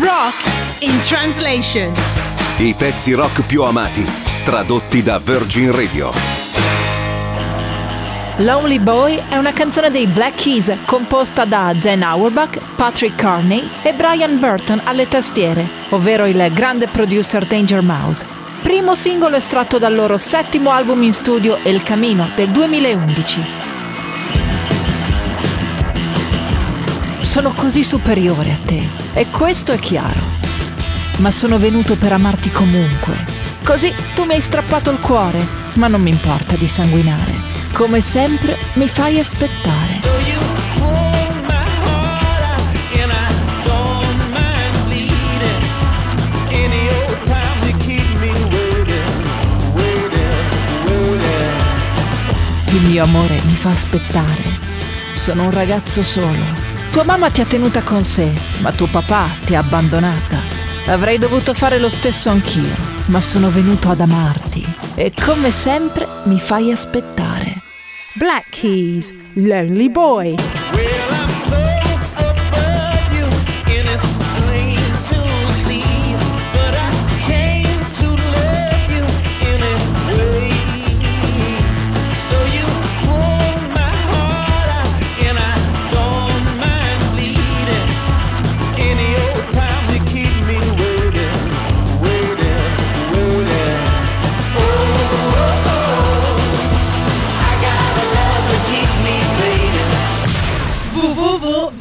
Rock in translation. I pezzi rock più amati, tradotti da Virgin Radio. Lonely Boy è una canzone dei Black Keys composta da Dan Auerbach, Patrick Carney e Brian Burton alle tastiere, ovvero il grande producer Danger Mouse. Primo singolo estratto dal loro settimo album in studio El Camino del 2011. Sono così superiore a te e questo è chiaro. Ma sono venuto per amarti comunque. Così tu mi hai strappato il cuore, ma non mi importa di sanguinare. Come sempre mi fai aspettare. Il mio amore mi fa aspettare. Sono un ragazzo solo. Tua mamma ti ha tenuta con sé, ma tuo papà ti ha abbandonata. Avrei dovuto fare lo stesso anch'io, ma sono venuto ad amarti. E come sempre mi fai aspettare. Black Keys, Lonely Boy.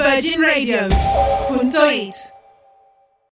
Virgin Radio. Punto eight.